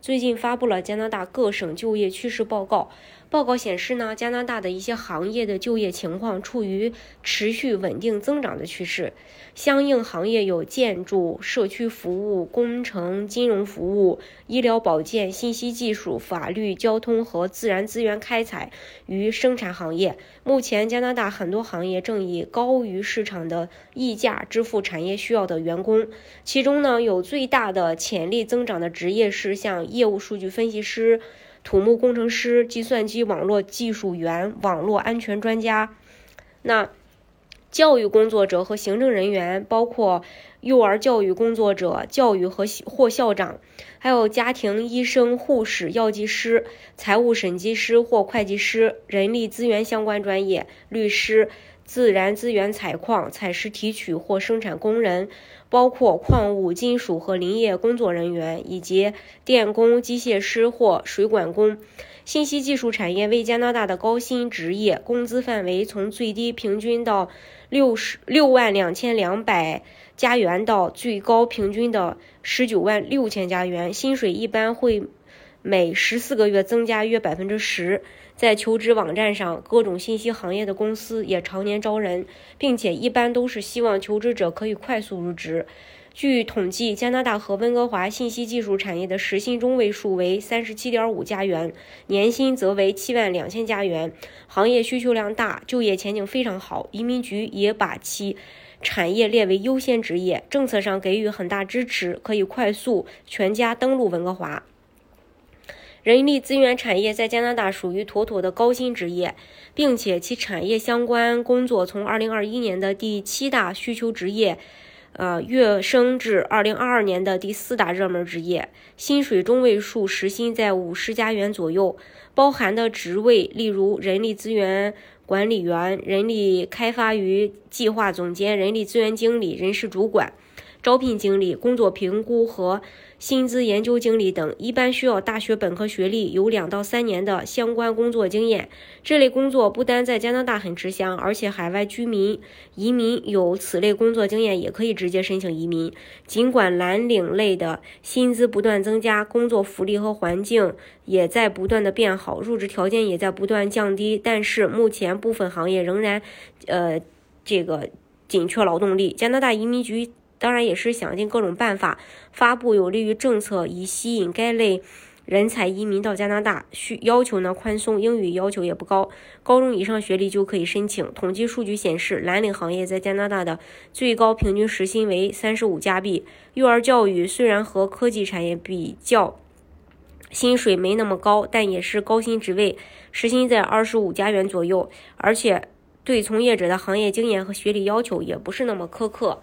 最近发布了加拿大各省就业趋势报告。报告显示呢，加拿大的一些行业的就业情况处于持续稳定增长的趋势。相应行业有建筑、社区服务、工程、金融服务、医疗保健、信息技术、法律、交通和自然资源开采与生产行业。目前，加拿大很多行业正以高于市场的溢价支付产业需要的员工。其中呢，有最大的潜力增长的职业是像业务数据分析师。土木工程师、计算机网络技术员、网络安全专家，那教育工作者和行政人员，包括幼儿教育工作者、教育和或校长，还有家庭医生、护士、药剂师、财务审计师或会计师、人力资源相关专业、律师。自然资源采矿、采石提取或生产工人，包括矿物、金属和林业工作人员，以及电工、机械师或水管工。信息技术产业为加拿大的高薪职业，工资范围从最低平均到六十六万两千两百加元到最高平均的十九万六千加元，薪水一般会。每十四个月增加约百分之十，在求职网站上，各种信息行业的公司也常年招人，并且一般都是希望求职者可以快速入职。据统计，加拿大和温哥华信息技术产业的时薪中位数为三十七点五加元，年薪则为七万两千加元。行业需求量大，就业前景非常好。移民局也把其产业列为优先职业，政策上给予很大支持，可以快速全家登陆温哥华。人力资源产业在加拿大属于妥妥的高薪职业，并且其产业相关工作从2021年的第七大需求职业，呃跃升至2022年的第四大热门职业，薪水中位数时薪在五十加元左右，包含的职位例如人力资源管理员、人力开发与计划总监、人力资源经理、人事主管。招聘经理、工作评估和薪资研究经理等，一般需要大学本科学历，有两到三年的相关工作经验。这类工作不单在加拿大很吃香，而且海外居民、移民有此类工作经验也可以直接申请移民。尽管蓝领类的薪资不断增加，工作福利和环境也在不断的变好，入职条件也在不断降低，但是目前部分行业仍然，呃，这个紧缺劳动力。加拿大移民局。当然也是想尽各种办法发布有利于政策，以吸引该类人才移民到加拿大。需要求呢宽松，英语要求也不高，高中以上学历就可以申请。统计数据显示，蓝领行业在加拿大的最高平均时薪为三十五加币。幼儿教育虽然和科技产业比较，薪水没那么高，但也是高薪职位，时薪在二十五加元左右，而且对从业者的行业经验和学历要求也不是那么苛刻。